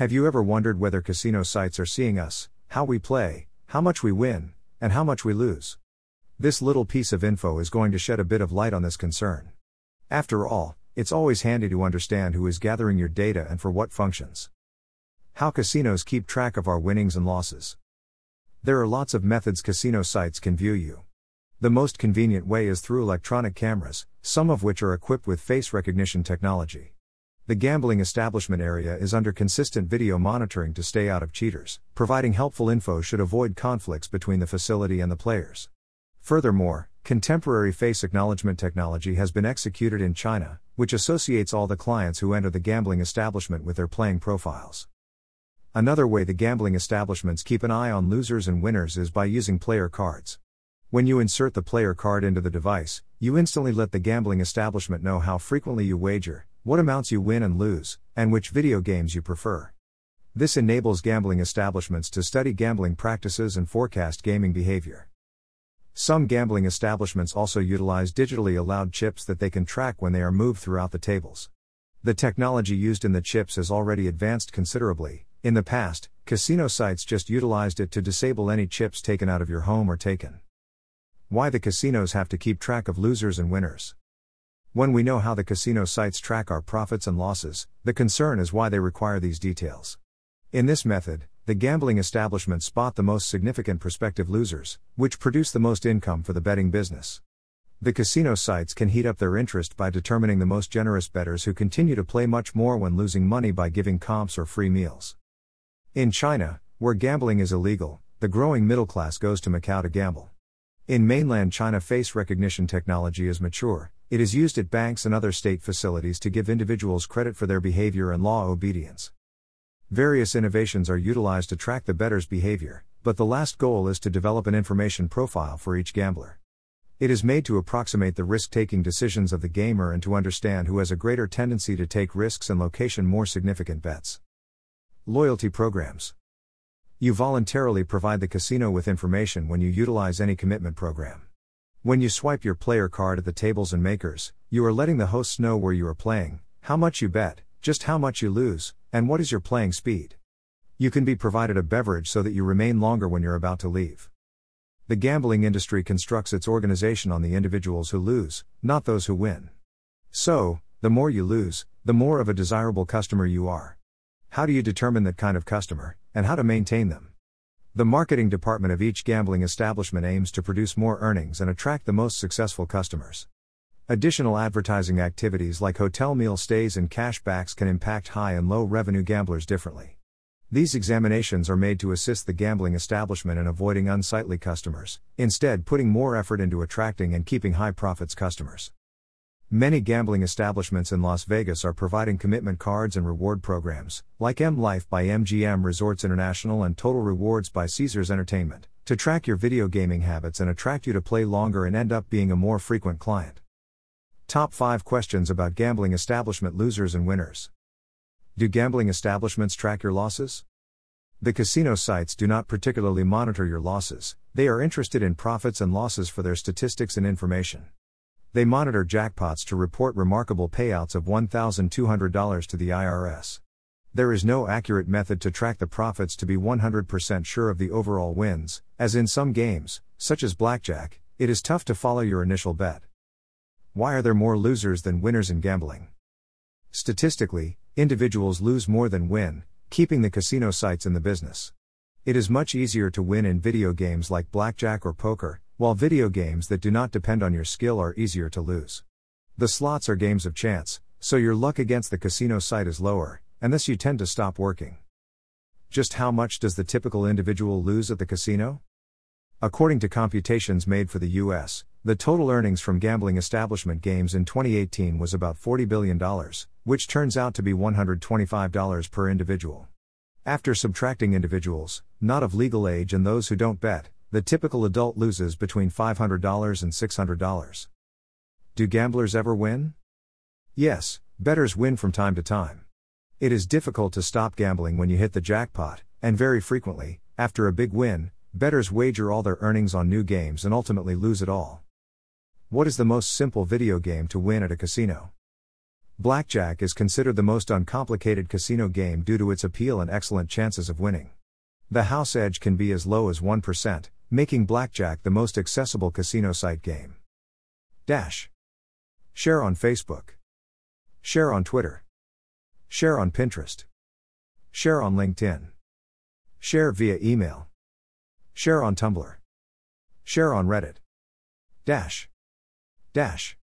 Have you ever wondered whether casino sites are seeing us, how we play, how much we win, and how much we lose? This little piece of info is going to shed a bit of light on this concern. After all, it's always handy to understand who is gathering your data and for what functions. How casinos keep track of our winnings and losses. There are lots of methods casino sites can view you. The most convenient way is through electronic cameras, some of which are equipped with face recognition technology. The gambling establishment area is under consistent video monitoring to stay out of cheaters. Providing helpful info should avoid conflicts between the facility and the players. Furthermore, contemporary face acknowledgement technology has been executed in China, which associates all the clients who enter the gambling establishment with their playing profiles. Another way the gambling establishments keep an eye on losers and winners is by using player cards. When you insert the player card into the device, you instantly let the gambling establishment know how frequently you wager, what amounts you win and lose, and which video games you prefer. This enables gambling establishments to study gambling practices and forecast gaming behavior. Some gambling establishments also utilize digitally allowed chips that they can track when they are moved throughout the tables. The technology used in the chips has already advanced considerably. In the past, casino sites just utilized it to disable any chips taken out of your home or taken. Why the casinos have to keep track of losers and winners. When we know how the casino sites track our profits and losses, the concern is why they require these details. In this method, the gambling establishments spot the most significant prospective losers, which produce the most income for the betting business. The casino sites can heat up their interest by determining the most generous bettors who continue to play much more when losing money by giving comps or free meals. In China, where gambling is illegal, the growing middle class goes to Macau to gamble. In mainland China, face recognition technology is mature, it is used at banks and other state facilities to give individuals credit for their behavior and law obedience. Various innovations are utilized to track the bettor's behavior, but the last goal is to develop an information profile for each gambler. It is made to approximate the risk taking decisions of the gamer and to understand who has a greater tendency to take risks and location more significant bets. Loyalty programs. You voluntarily provide the casino with information when you utilize any commitment program. When you swipe your player card at the tables and makers, you are letting the hosts know where you are playing, how much you bet, just how much you lose, and what is your playing speed. You can be provided a beverage so that you remain longer when you're about to leave. The gambling industry constructs its organization on the individuals who lose, not those who win. So, the more you lose, the more of a desirable customer you are. How do you determine that kind of customer, and how to maintain them? The marketing department of each gambling establishment aims to produce more earnings and attract the most successful customers. Additional advertising activities like hotel meal stays and cashbacks can impact high and low revenue gamblers differently. These examinations are made to assist the gambling establishment in avoiding unsightly customers, instead, putting more effort into attracting and keeping high profits customers. Many gambling establishments in Las Vegas are providing commitment cards and reward programs, like M Life by MGM Resorts International and Total Rewards by Caesars Entertainment, to track your video gaming habits and attract you to play longer and end up being a more frequent client. Top 5 questions about gambling establishment losers and winners. Do gambling establishments track your losses? The casino sites do not particularly monitor your losses, they are interested in profits and losses for their statistics and information. They monitor jackpots to report remarkable payouts of $1,200 to the IRS. There is no accurate method to track the profits to be 100% sure of the overall wins, as in some games, such as blackjack, it is tough to follow your initial bet. Why are there more losers than winners in gambling? Statistically, individuals lose more than win, keeping the casino sites in the business. It is much easier to win in video games like blackjack or poker, while video games that do not depend on your skill are easier to lose. The slots are games of chance, so your luck against the casino site is lower, and thus you tend to stop working. Just how much does the typical individual lose at the casino? According to computations made for the US, the total earnings from gambling establishment games in 2018 was about $40 billion, which turns out to be $125 per individual. After subtracting individuals, not of legal age, and those who don't bet, the typical adult loses between $500 and $600. Do gamblers ever win? Yes, bettors win from time to time. It is difficult to stop gambling when you hit the jackpot, and very frequently, after a big win, bettors wager all their earnings on new games and ultimately lose it all. What is the most simple video game to win at a casino? Blackjack is considered the most uncomplicated casino game due to its appeal and excellent chances of winning. The house edge can be as low as 1%, making blackjack the most accessible casino site game. Dash. Share on Facebook. Share on Twitter. Share on Pinterest. Share on LinkedIn. Share via email. Share on Tumblr. Share on Reddit. Dash. Dash.